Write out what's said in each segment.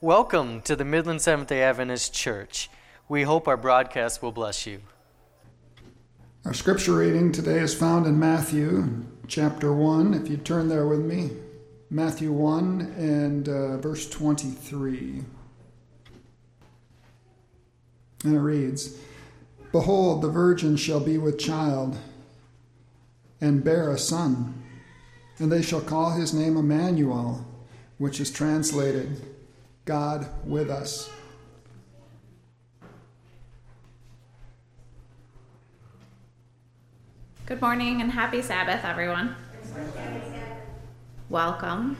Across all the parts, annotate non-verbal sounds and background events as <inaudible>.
Welcome to the Midland Seventh day Adventist Church. We hope our broadcast will bless you. Our scripture reading today is found in Matthew chapter 1. If you turn there with me, Matthew 1 and uh, verse 23. And it reads Behold, the virgin shall be with child and bear a son, and they shall call his name Emmanuel, which is translated God with us. Good morning and happy Sabbath, everyone. Welcome.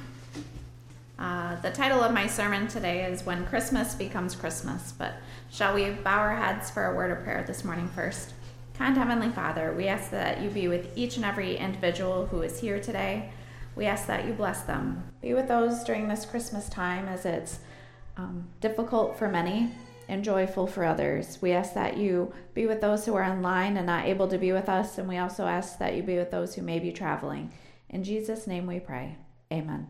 Uh, the title of my sermon today is When Christmas Becomes Christmas. But shall we bow our heads for a word of prayer this morning first? Kind Heavenly Father, we ask that you be with each and every individual who is here today. We ask that you bless them. Be with those during this Christmas time as it's um, difficult for many and joyful for others. We ask that you be with those who are online and not able to be with us, and we also ask that you be with those who may be traveling. In Jesus' name we pray. Amen.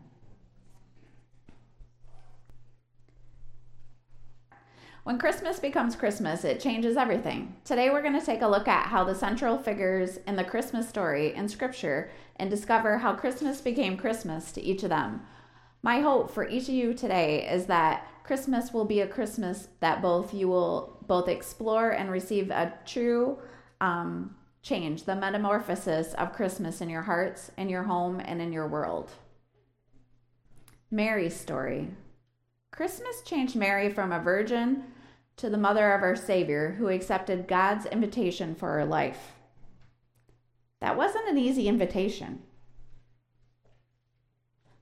When Christmas becomes Christmas, it changes everything. Today, we're going to take a look at how the central figures in the Christmas story in Scripture and discover how Christmas became Christmas to each of them. My hope for each of you today is that Christmas will be a Christmas that both you will both explore and receive a true um, change, the metamorphosis of Christmas in your hearts, in your home, and in your world. Mary's story. Christmas changed Mary from a virgin to the mother of our Savior who accepted God's invitation for her life. That wasn't an easy invitation.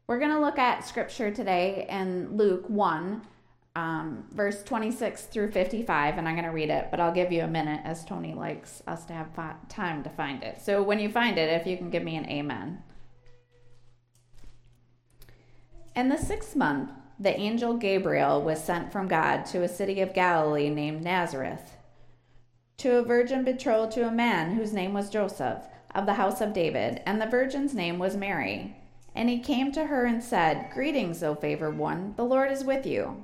We're going to look at scripture today in Luke 1, um, verse 26 through 55, and I'm going to read it, but I'll give you a minute as Tony likes us to have time to find it. So when you find it, if you can give me an amen. In the sixth month, the angel Gabriel was sent from God to a city of Galilee named Nazareth, to a virgin betrothed to a man whose name was Joseph, of the house of David, and the virgin's name was Mary. And he came to her and said, Greetings, O favored one, the Lord is with you.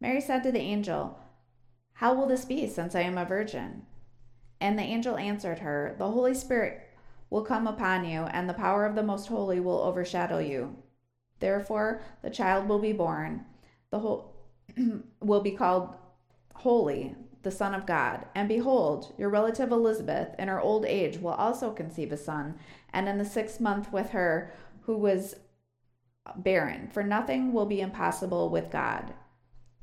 Mary said to the angel, How will this be, since I am a virgin? And the angel answered her, The Holy Spirit will come upon you, and the power of the Most Holy will overshadow you. Therefore, the child will be born, the whole <clears throat> will be called Holy, the Son of God. And behold, your relative Elizabeth, in her old age, will also conceive a son, and in the sixth month with her who was barren, for nothing will be impossible with God.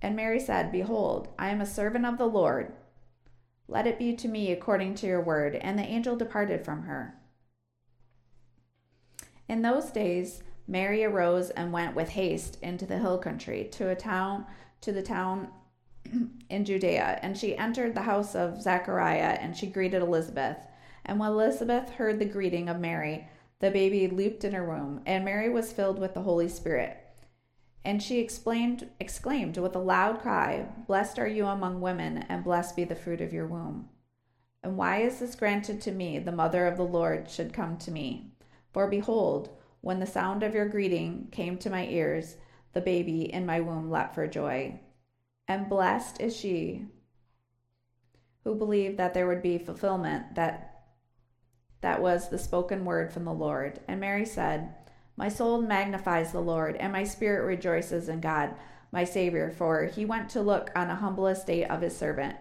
And Mary said, Behold, I am a servant of the Lord. Let it be to me according to your word. And the angel departed from her. In those days, Mary arose and went with haste into the hill country to a town to the town <clears throat> in Judea, and she entered the house of Zachariah, and she greeted Elizabeth. And when Elizabeth heard the greeting of Mary, the baby leaped in her womb, and Mary was filled with the Holy Spirit. And she explained, exclaimed with a loud cry, Blessed are you among women, and blessed be the fruit of your womb. And why is this granted to me, the mother of the Lord should come to me? For behold, when the sound of your greeting came to my ears, the baby in my womb leapt for joy. And blessed is she who believed that there would be fulfillment that that was the spoken word from the Lord. And Mary said, my soul magnifies the Lord, and my spirit rejoices in God, my Savior, for he went to look on a humble estate of his servant.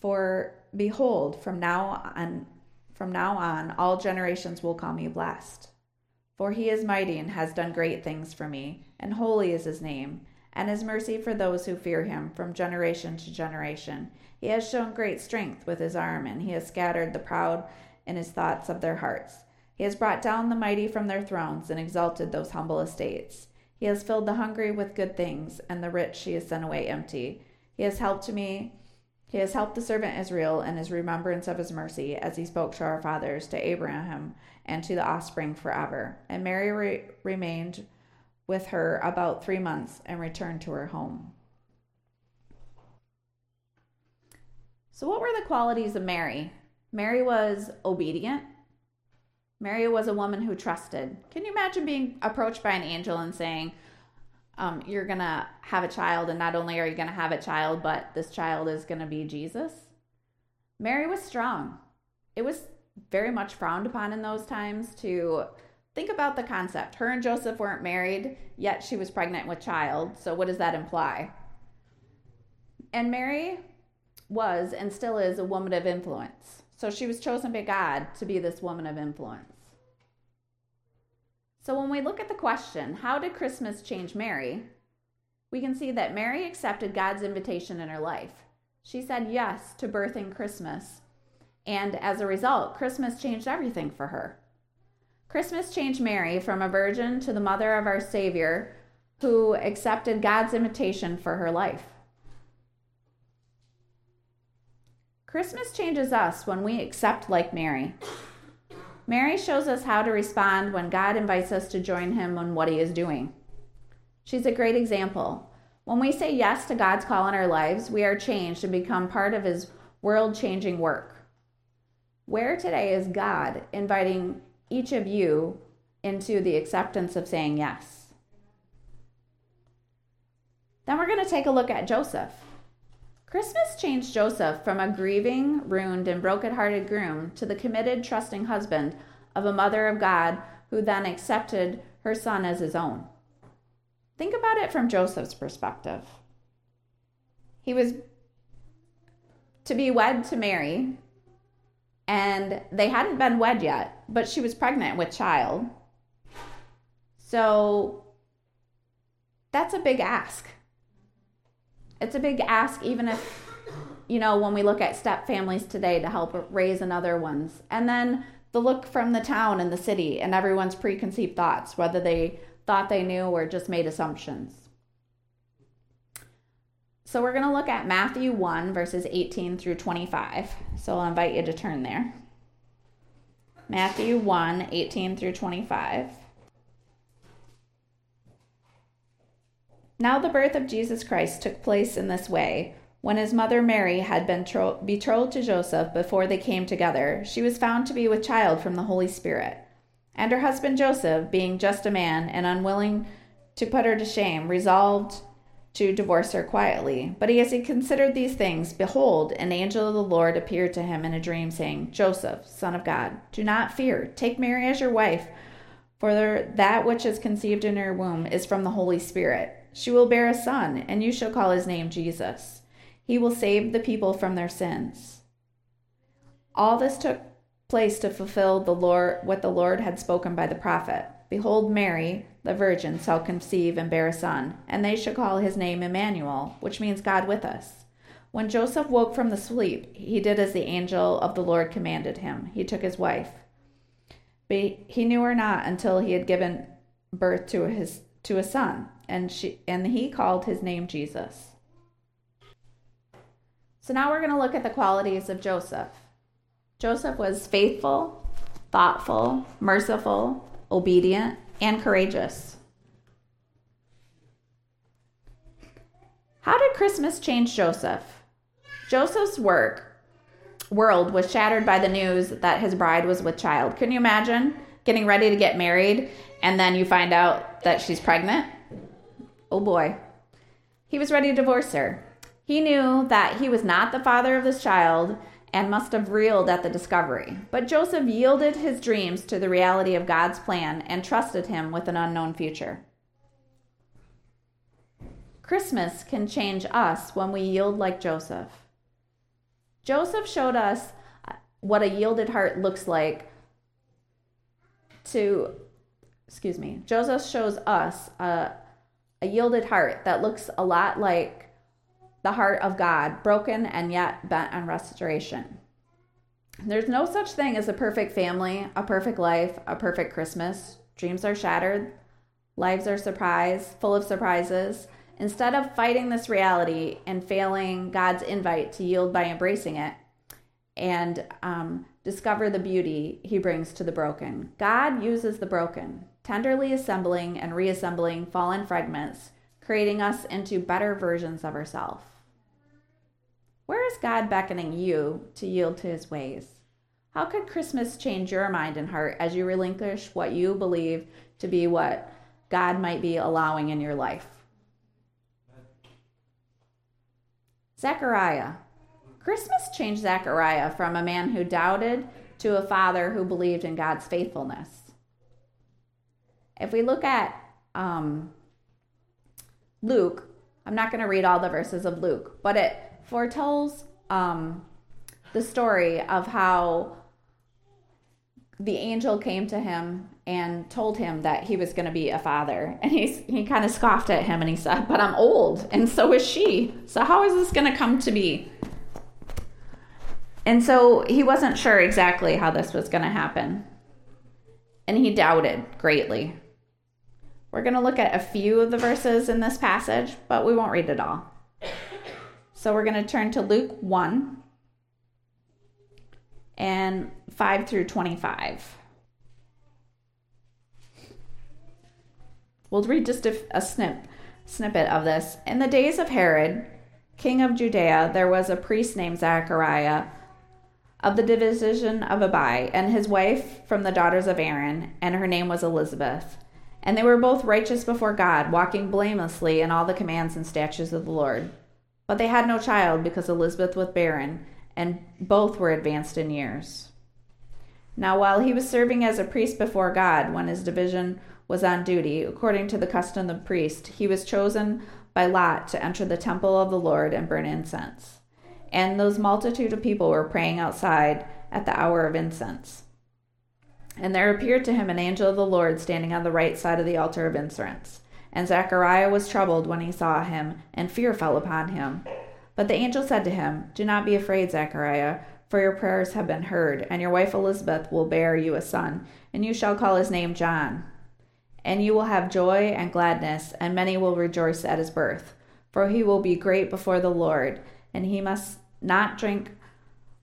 For behold, from now on from now on all generations will call me blessed. For he is mighty and has done great things for me, and holy is his name, and his mercy for those who fear him from generation to generation. He has shown great strength with his arm, and he has scattered the proud in his thoughts of their hearts. He has brought down the mighty from their thrones and exalted those humble estates. He has filled the hungry with good things, and the rich he has sent away empty. He has helped me. He has helped the servant Israel in his remembrance of his mercy, as he spoke to our fathers, to Abraham, and to the offspring forever. And Mary re- remained with her about three months and returned to her home. So, what were the qualities of Mary? Mary was obedient. Mary was a woman who trusted. Can you imagine being approached by an angel and saying, um, You're going to have a child, and not only are you going to have a child, but this child is going to be Jesus? Mary was strong. It was very much frowned upon in those times to think about the concept. Her and Joseph weren't married, yet she was pregnant with child. So, what does that imply? And Mary was and still is a woman of influence. So she was chosen by God to be this woman of influence. So when we look at the question, how did Christmas change Mary? We can see that Mary accepted God's invitation in her life. She said yes to birthing Christmas. And as a result, Christmas changed everything for her. Christmas changed Mary from a virgin to the mother of our Savior who accepted God's invitation for her life. Christmas changes us when we accept like Mary. Mary shows us how to respond when God invites us to join him in what he is doing. She's a great example. When we say yes to God's call in our lives, we are changed and become part of his world changing work. Where today is God inviting each of you into the acceptance of saying yes? Then we're going to take a look at Joseph. Christmas changed Joseph from a grieving, ruined, and broken-hearted groom to the committed, trusting husband of a mother of God who then accepted her son as his own. Think about it from Joseph's perspective. He was to be wed to Mary, and they hadn't been wed yet, but she was pregnant with child. So that's a big ask it's a big ask, even if, you know, when we look at step families today to help raise another ones. And then the look from the town and the city and everyone's preconceived thoughts, whether they thought they knew or just made assumptions. So we're going to look at Matthew 1, verses 18 through 25. So I'll invite you to turn there. Matthew 1, 18 through 25. Now, the birth of Jesus Christ took place in this way. When his mother Mary had been tro- betrothed to Joseph before they came together, she was found to be with child from the Holy Spirit. And her husband Joseph, being just a man and unwilling to put her to shame, resolved to divorce her quietly. But as he considered these things, behold, an angel of the Lord appeared to him in a dream, saying, Joseph, son of God, do not fear. Take Mary as your wife, for that which is conceived in her womb is from the Holy Spirit. She will bear a son, and you shall call his name Jesus. He will save the people from their sins. All this took place to fulfill the Lord what the Lord had spoken by the prophet. Behold, Mary, the virgin, shall conceive and bear a son, and they shall call his name Emmanuel, which means God with us. When Joseph woke from the sleep, he did as the angel of the Lord commanded him. He took his wife. But he knew her not until he had given birth to his to a son, and she and he called his name Jesus. So now we're going to look at the qualities of Joseph. Joseph was faithful, thoughtful, merciful, obedient, and courageous. How did Christmas change Joseph? Joseph's work world was shattered by the news that his bride was with child. Can you imagine getting ready to get married and then you find out that she's pregnant. Oh boy. He was ready to divorce her. He knew that he was not the father of this child and must have reeled at the discovery. But Joseph yielded his dreams to the reality of God's plan and trusted him with an unknown future. Christmas can change us when we yield like Joseph. Joseph showed us what a yielded heart looks like to excuse me, Joseph shows us a, a yielded heart that looks a lot like the heart of God, broken and yet bent on restoration. There's no such thing as a perfect family, a perfect life, a perfect Christmas. Dreams are shattered, Lives are surprise, full of surprises. Instead of fighting this reality and failing God's invite to yield by embracing it and um, discover the beauty he brings to the broken, God uses the broken, tenderly assembling and reassembling fallen fragments, creating us into better versions of ourselves. Where is God beckoning you to yield to his ways? How could Christmas change your mind and heart as you relinquish what you believe to be what God might be allowing in your life? Zechariah. Christmas changed Zechariah from a man who doubted to a father who believed in God's faithfulness. If we look at um, Luke, I'm not going to read all the verses of Luke, but it foretells um, the story of how the angel came to him and told him that he was going to be a father. And he, he kind of scoffed at him and he said, But I'm old, and so is she. So, how is this going to come to be? And so he wasn't sure exactly how this was going to happen. And he doubted greatly. We're going to look at a few of the verses in this passage, but we won't read it all. So we're going to turn to Luke 1 and 5 through 25. We'll read just a, a snip, snippet of this. In the days of Herod, king of Judea, there was a priest named Zachariah of the division of Abi, and his wife from the daughters of Aaron, and her name was Elizabeth. And they were both righteous before God, walking blamelessly in all the commands and statutes of the Lord. But they had no child because Elizabeth was barren, and both were advanced in years. Now, while he was serving as a priest before God, when his division was on duty, according to the custom of the priest, he was chosen by lot to enter the temple of the Lord and burn incense. And those multitude of people were praying outside at the hour of incense. And there appeared to him an angel of the Lord standing on the right side of the altar of incense. And Zechariah was troubled when he saw him, and fear fell upon him. But the angel said to him, Do not be afraid, Zechariah, for your prayers have been heard, and your wife Elizabeth will bear you a son, and you shall call his name John. And you will have joy and gladness, and many will rejoice at his birth. For he will be great before the Lord, and he must not drink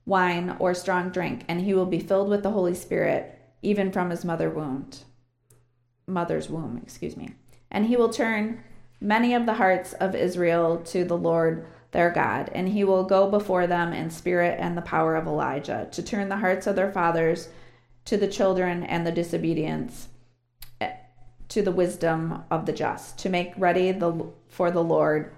wine or strong drink, and he will be filled with the Holy Spirit, even from his mother wound. Mother's womb, excuse me. And he will turn many of the hearts of Israel to the Lord their God, and he will go before them in spirit and the power of Elijah, to turn the hearts of their fathers to the children and the disobedience eh, to the wisdom of the just, to make ready the, for the Lord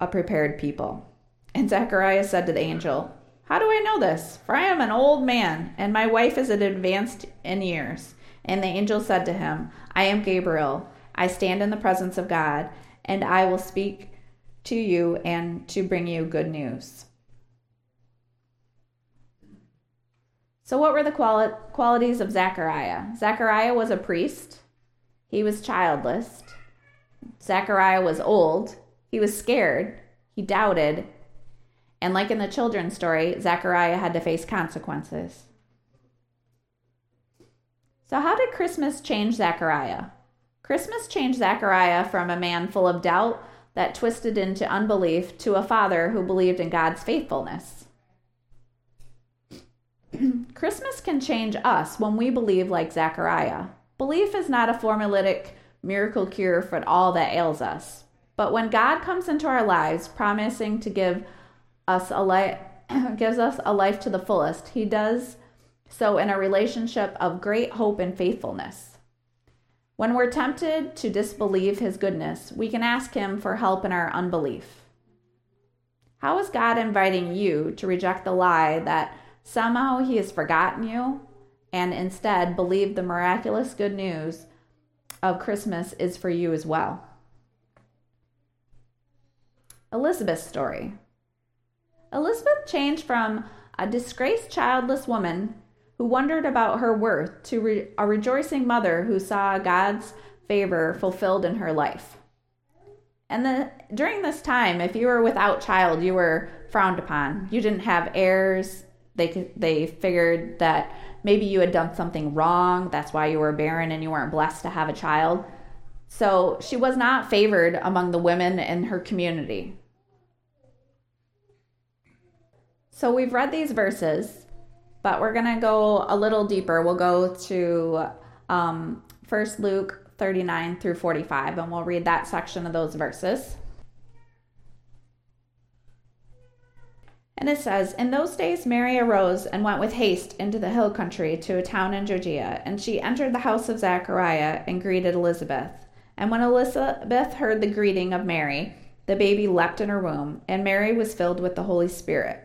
a prepared people. And Zechariah said to the angel, How do I know this? For I am an old man, and my wife is advanced in years. And the angel said to him, I am Gabriel. I stand in the presence of God, and I will speak to you and to bring you good news. So, what were the quali- qualities of Zechariah? Zechariah was a priest, he was childless. Zechariah was old, he was scared, he doubted, and like in the children's story, Zechariah had to face consequences. So, how did Christmas change Zechariah? Christmas changed Zechariah from a man full of doubt that twisted into unbelief to a father who believed in God's faithfulness. <clears throat> Christmas can change us when we believe like Zechariah. Belief is not a formulaic miracle cure for all that ails us. But when God comes into our lives promising to give us a life <clears throat> gives us a life to the fullest, he does so in a relationship of great hope and faithfulness. When we're tempted to disbelieve his goodness, we can ask him for help in our unbelief. How is God inviting you to reject the lie that somehow he has forgotten you and instead believe the miraculous good news of Christmas is for you as well? Elizabeth's story. Elizabeth changed from a disgraced childless woman who wondered about her worth to re- a rejoicing mother who saw God's favor fulfilled in her life. And the, during this time, if you were without child, you were frowned upon. You didn't have heirs. They they figured that maybe you had done something wrong. That's why you were barren and you weren't blessed to have a child. So she was not favored among the women in her community. So we've read these verses, but we're going to go a little deeper. We'll go to um, 1 Luke 39 through 45, and we'll read that section of those verses. And it says, In those days Mary arose and went with haste into the hill country to a town in Judea, and she entered the house of Zachariah and greeted Elizabeth. And when Elizabeth heard the greeting of Mary, the baby leapt in her womb, and Mary was filled with the Holy Spirit.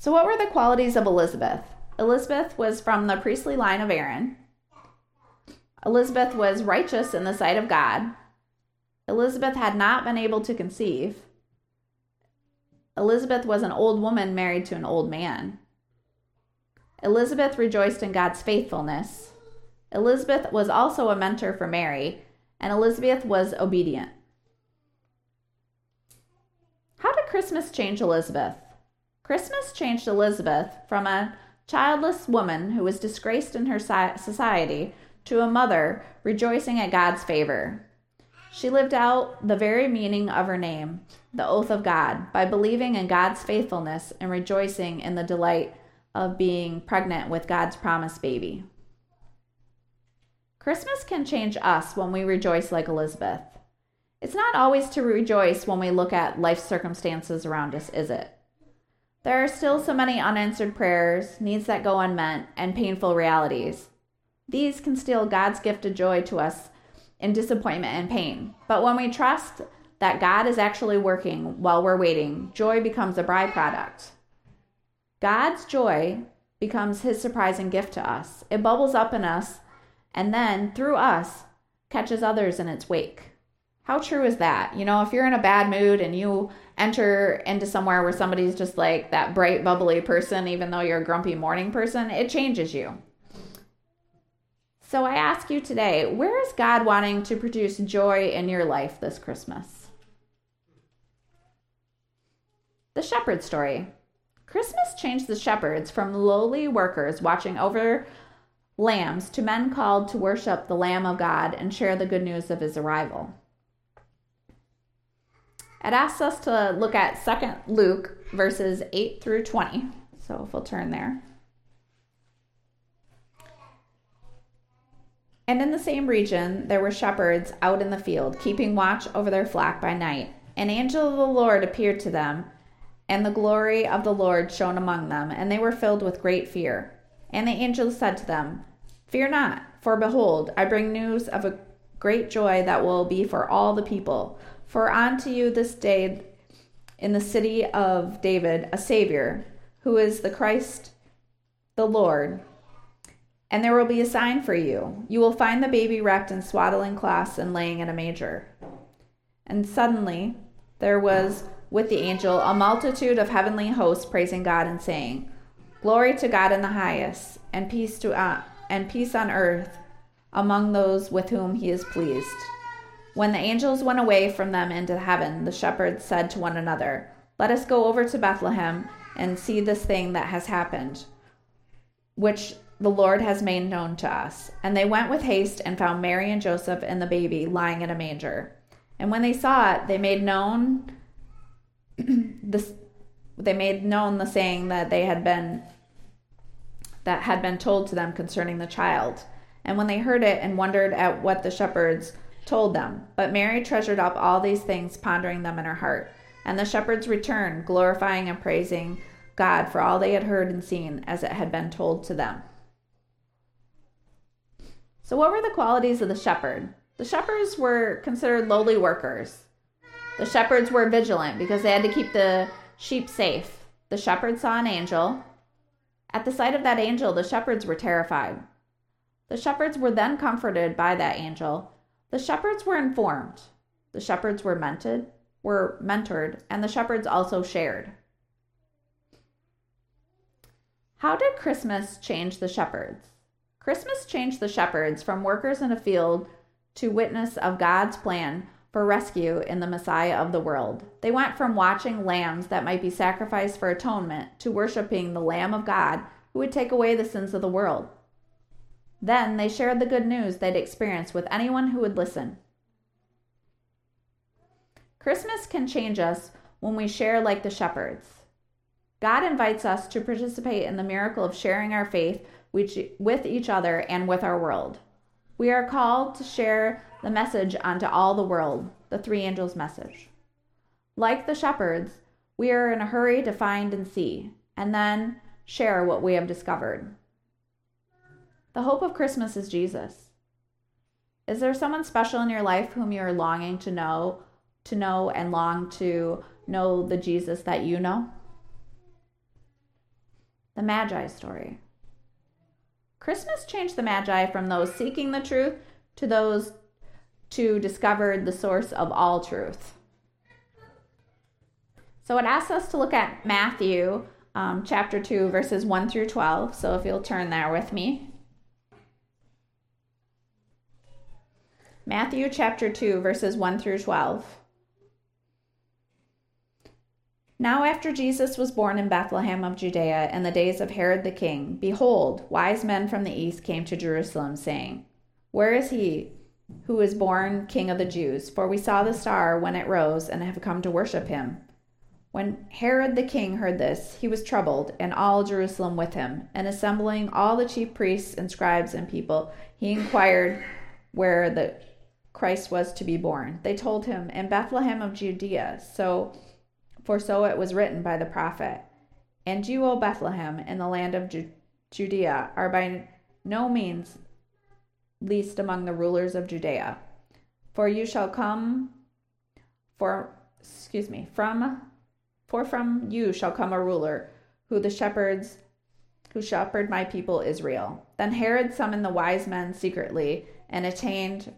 So, what were the qualities of Elizabeth? Elizabeth was from the priestly line of Aaron. Elizabeth was righteous in the sight of God. Elizabeth had not been able to conceive. Elizabeth was an old woman married to an old man. Elizabeth rejoiced in God's faithfulness. Elizabeth was also a mentor for Mary, and Elizabeth was obedient. How did Christmas change Elizabeth? Christmas changed Elizabeth from a childless woman who was disgraced in her society to a mother rejoicing at God's favor. She lived out the very meaning of her name, the oath of God, by believing in God's faithfulness and rejoicing in the delight of being pregnant with God's promised baby. Christmas can change us when we rejoice like Elizabeth. It's not always to rejoice when we look at life circumstances around us, is it? There are still so many unanswered prayers, needs that go unmet, and painful realities. These can steal God's gift of joy to us in disappointment and pain. But when we trust that God is actually working while we're waiting, joy becomes a byproduct. God's joy becomes his surprising gift to us. It bubbles up in us and then through us catches others in its wake. How true is that? You know, if you're in a bad mood and you enter into somewhere where somebody's just like that bright, bubbly person, even though you're a grumpy morning person, it changes you. So I ask you today, where is God wanting to produce joy in your life this Christmas? The shepherd story. Christmas changed the shepherds from lowly workers watching over lambs to men called to worship the Lamb of God and share the good news of his arrival. It asks us to look at 2nd Luke verses 8 through 20. So if we'll turn there. And in the same region there were shepherds out in the field, keeping watch over their flock by night. An angel of the Lord appeared to them, and the glory of the Lord shone among them, and they were filled with great fear. And the angel said to them, Fear not, for behold, I bring news of a great joy that will be for all the people. For unto you this day in the city of David a Savior, who is the Christ the Lord. And there will be a sign for you. You will find the baby wrapped in swaddling cloths and laying in a manger. And suddenly there was with the angel a multitude of heavenly hosts praising God and saying, Glory to God in the highest, and peace to uh, and peace on earth among those with whom he is pleased. When the angels went away from them into heaven, the shepherds said to one another, Let us go over to Bethlehem and see this thing that has happened, which the Lord has made known to us. And they went with haste and found Mary and Joseph and the baby lying in a manger. And when they saw it, they made known this they made known the saying that they had been that had been told to them concerning the child. And when they heard it and wondered at what the shepherds told them, but Mary treasured up all these things, pondering them in her heart. And the shepherds returned, glorifying and praising God for all they had heard and seen as it had been told to them. So, what were the qualities of the shepherd? The shepherds were considered lowly workers. The shepherds were vigilant because they had to keep the sheep safe. The shepherds saw an angel. At the sight of that angel, the shepherds were terrified. The shepherds were then comforted by that angel. The shepherds were informed. The shepherds were mentored, were mentored, and the shepherds also shared. How did Christmas change the shepherds? Christmas changed the shepherds from workers in a field to witness of God's plan for rescue in the Messiah of the world. They went from watching lambs that might be sacrificed for atonement to worshiping the Lamb of God who would take away the sins of the world. Then they shared the good news they'd experienced with anyone who would listen. Christmas can change us when we share like the shepherds. God invites us to participate in the miracle of sharing our faith with each other and with our world. We are called to share the message unto all the world, the three angels' message. Like the shepherds, we are in a hurry to find and see, and then share what we have discovered. The hope of Christmas is Jesus. Is there someone special in your life whom you are longing to know, to know and long to know the Jesus that you know? The Magi story. Christmas changed the Magi from those seeking the truth to those to discover the source of all truth. So it asks us to look at Matthew um, chapter 2, verses 1 through 12. So if you'll turn there with me. Matthew chapter 2, verses 1 through 12. Now, after Jesus was born in Bethlehem of Judea in the days of Herod the king, behold, wise men from the east came to Jerusalem, saying, Where is he who is born king of the Jews? For we saw the star when it rose and have come to worship him. When Herod the king heard this, he was troubled, and all Jerusalem with him. And assembling all the chief priests and scribes and people, he inquired where the Christ was to be born. They told him, In Bethlehem of Judea. So for so it was written by the prophet. And you, O Bethlehem, in the land of Ju- Judea, are by no means least among the rulers of Judea. For you shall come for excuse me, from for from you shall come a ruler who the shepherds who shepherd my people Israel. Then Herod summoned the wise men secretly and attained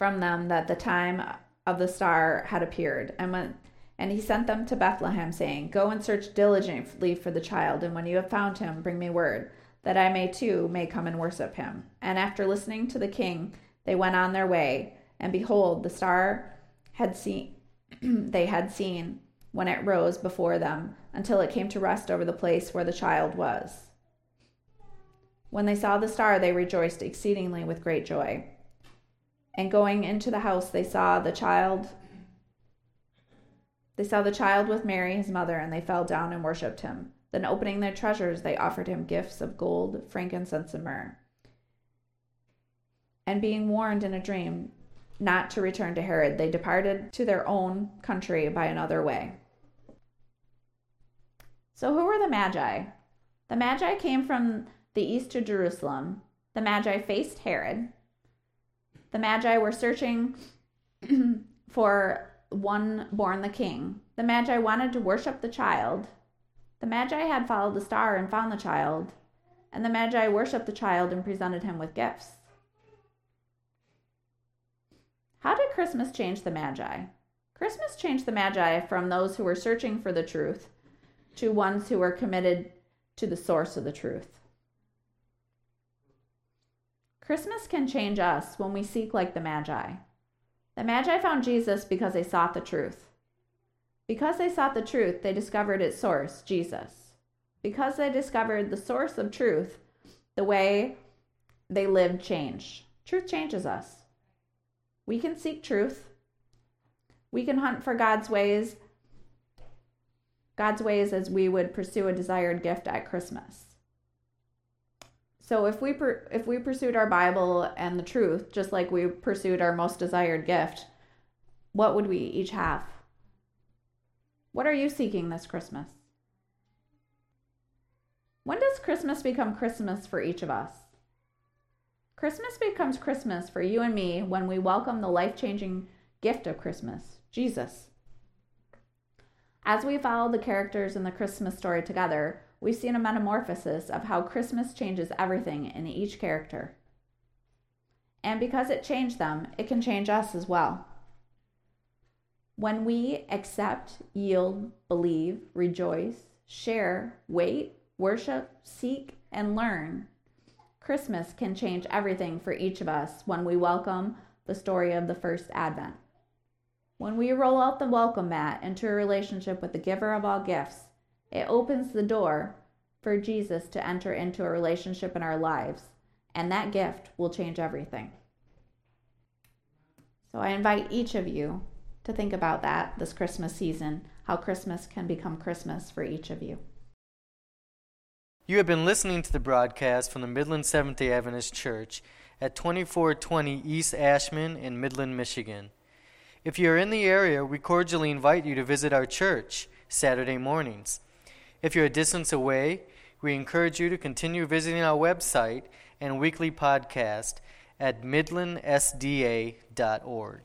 from them that the time of the star had appeared. And when and he sent them to Bethlehem, saying, Go and search diligently for the child, and when you have found him, bring me word, that I may too may come and worship him. And after listening to the king, they went on their way, and behold, the star had seen <clears throat> they had seen when it rose before them, until it came to rest over the place where the child was. When they saw the star, they rejoiced exceedingly with great joy. And going into the house, they saw the child they saw the child with Mary, his mother, and they fell down and worshipped him. Then, opening their treasures, they offered him gifts of gold, frankincense, and myrrh. And being warned in a dream not to return to Herod, they departed to their own country by another way. So, who were the Magi? The Magi came from the east to Jerusalem. The Magi faced Herod. The Magi were searching <clears throat> for one born the king. The Magi wanted to worship the child. The Magi had followed the star and found the child, and the Magi worshiped the child and presented him with gifts. How did Christmas change the Magi? Christmas changed the Magi from those who were searching for the truth to ones who were committed to the source of the truth. Christmas can change us when we seek like the Magi. The Magi found Jesus because they sought the truth. Because they sought the truth, they discovered its source, Jesus. Because they discovered the source of truth, the way they lived changed. Truth changes us. We can seek truth. We can hunt for God's ways, God's ways as we would pursue a desired gift at Christmas. So if we per- if we pursued our Bible and the truth just like we pursued our most desired gift, what would we each have? What are you seeking this Christmas? When does Christmas become Christmas for each of us? Christmas becomes Christmas for you and me when we welcome the life changing gift of Christmas, Jesus. As we follow the characters in the Christmas story together, we've seen a metamorphosis of how Christmas changes everything in each character. And because it changed them, it can change us as well. When we accept, yield, believe, rejoice, share, wait, worship, seek, and learn, Christmas can change everything for each of us when we welcome the story of the first Advent. When we roll out the welcome mat into a relationship with the giver of all gifts, it opens the door for Jesus to enter into a relationship in our lives, and that gift will change everything. So I invite each of you to think about that this Christmas season, how Christmas can become Christmas for each of you. You have been listening to the broadcast from the Midland Seventh day Adventist Church at 2420 East Ashman in Midland, Michigan. If you are in the area, we cordially invite you to visit our church Saturday mornings. If you're a distance away, we encourage you to continue visiting our website and weekly podcast at midlandsda.org.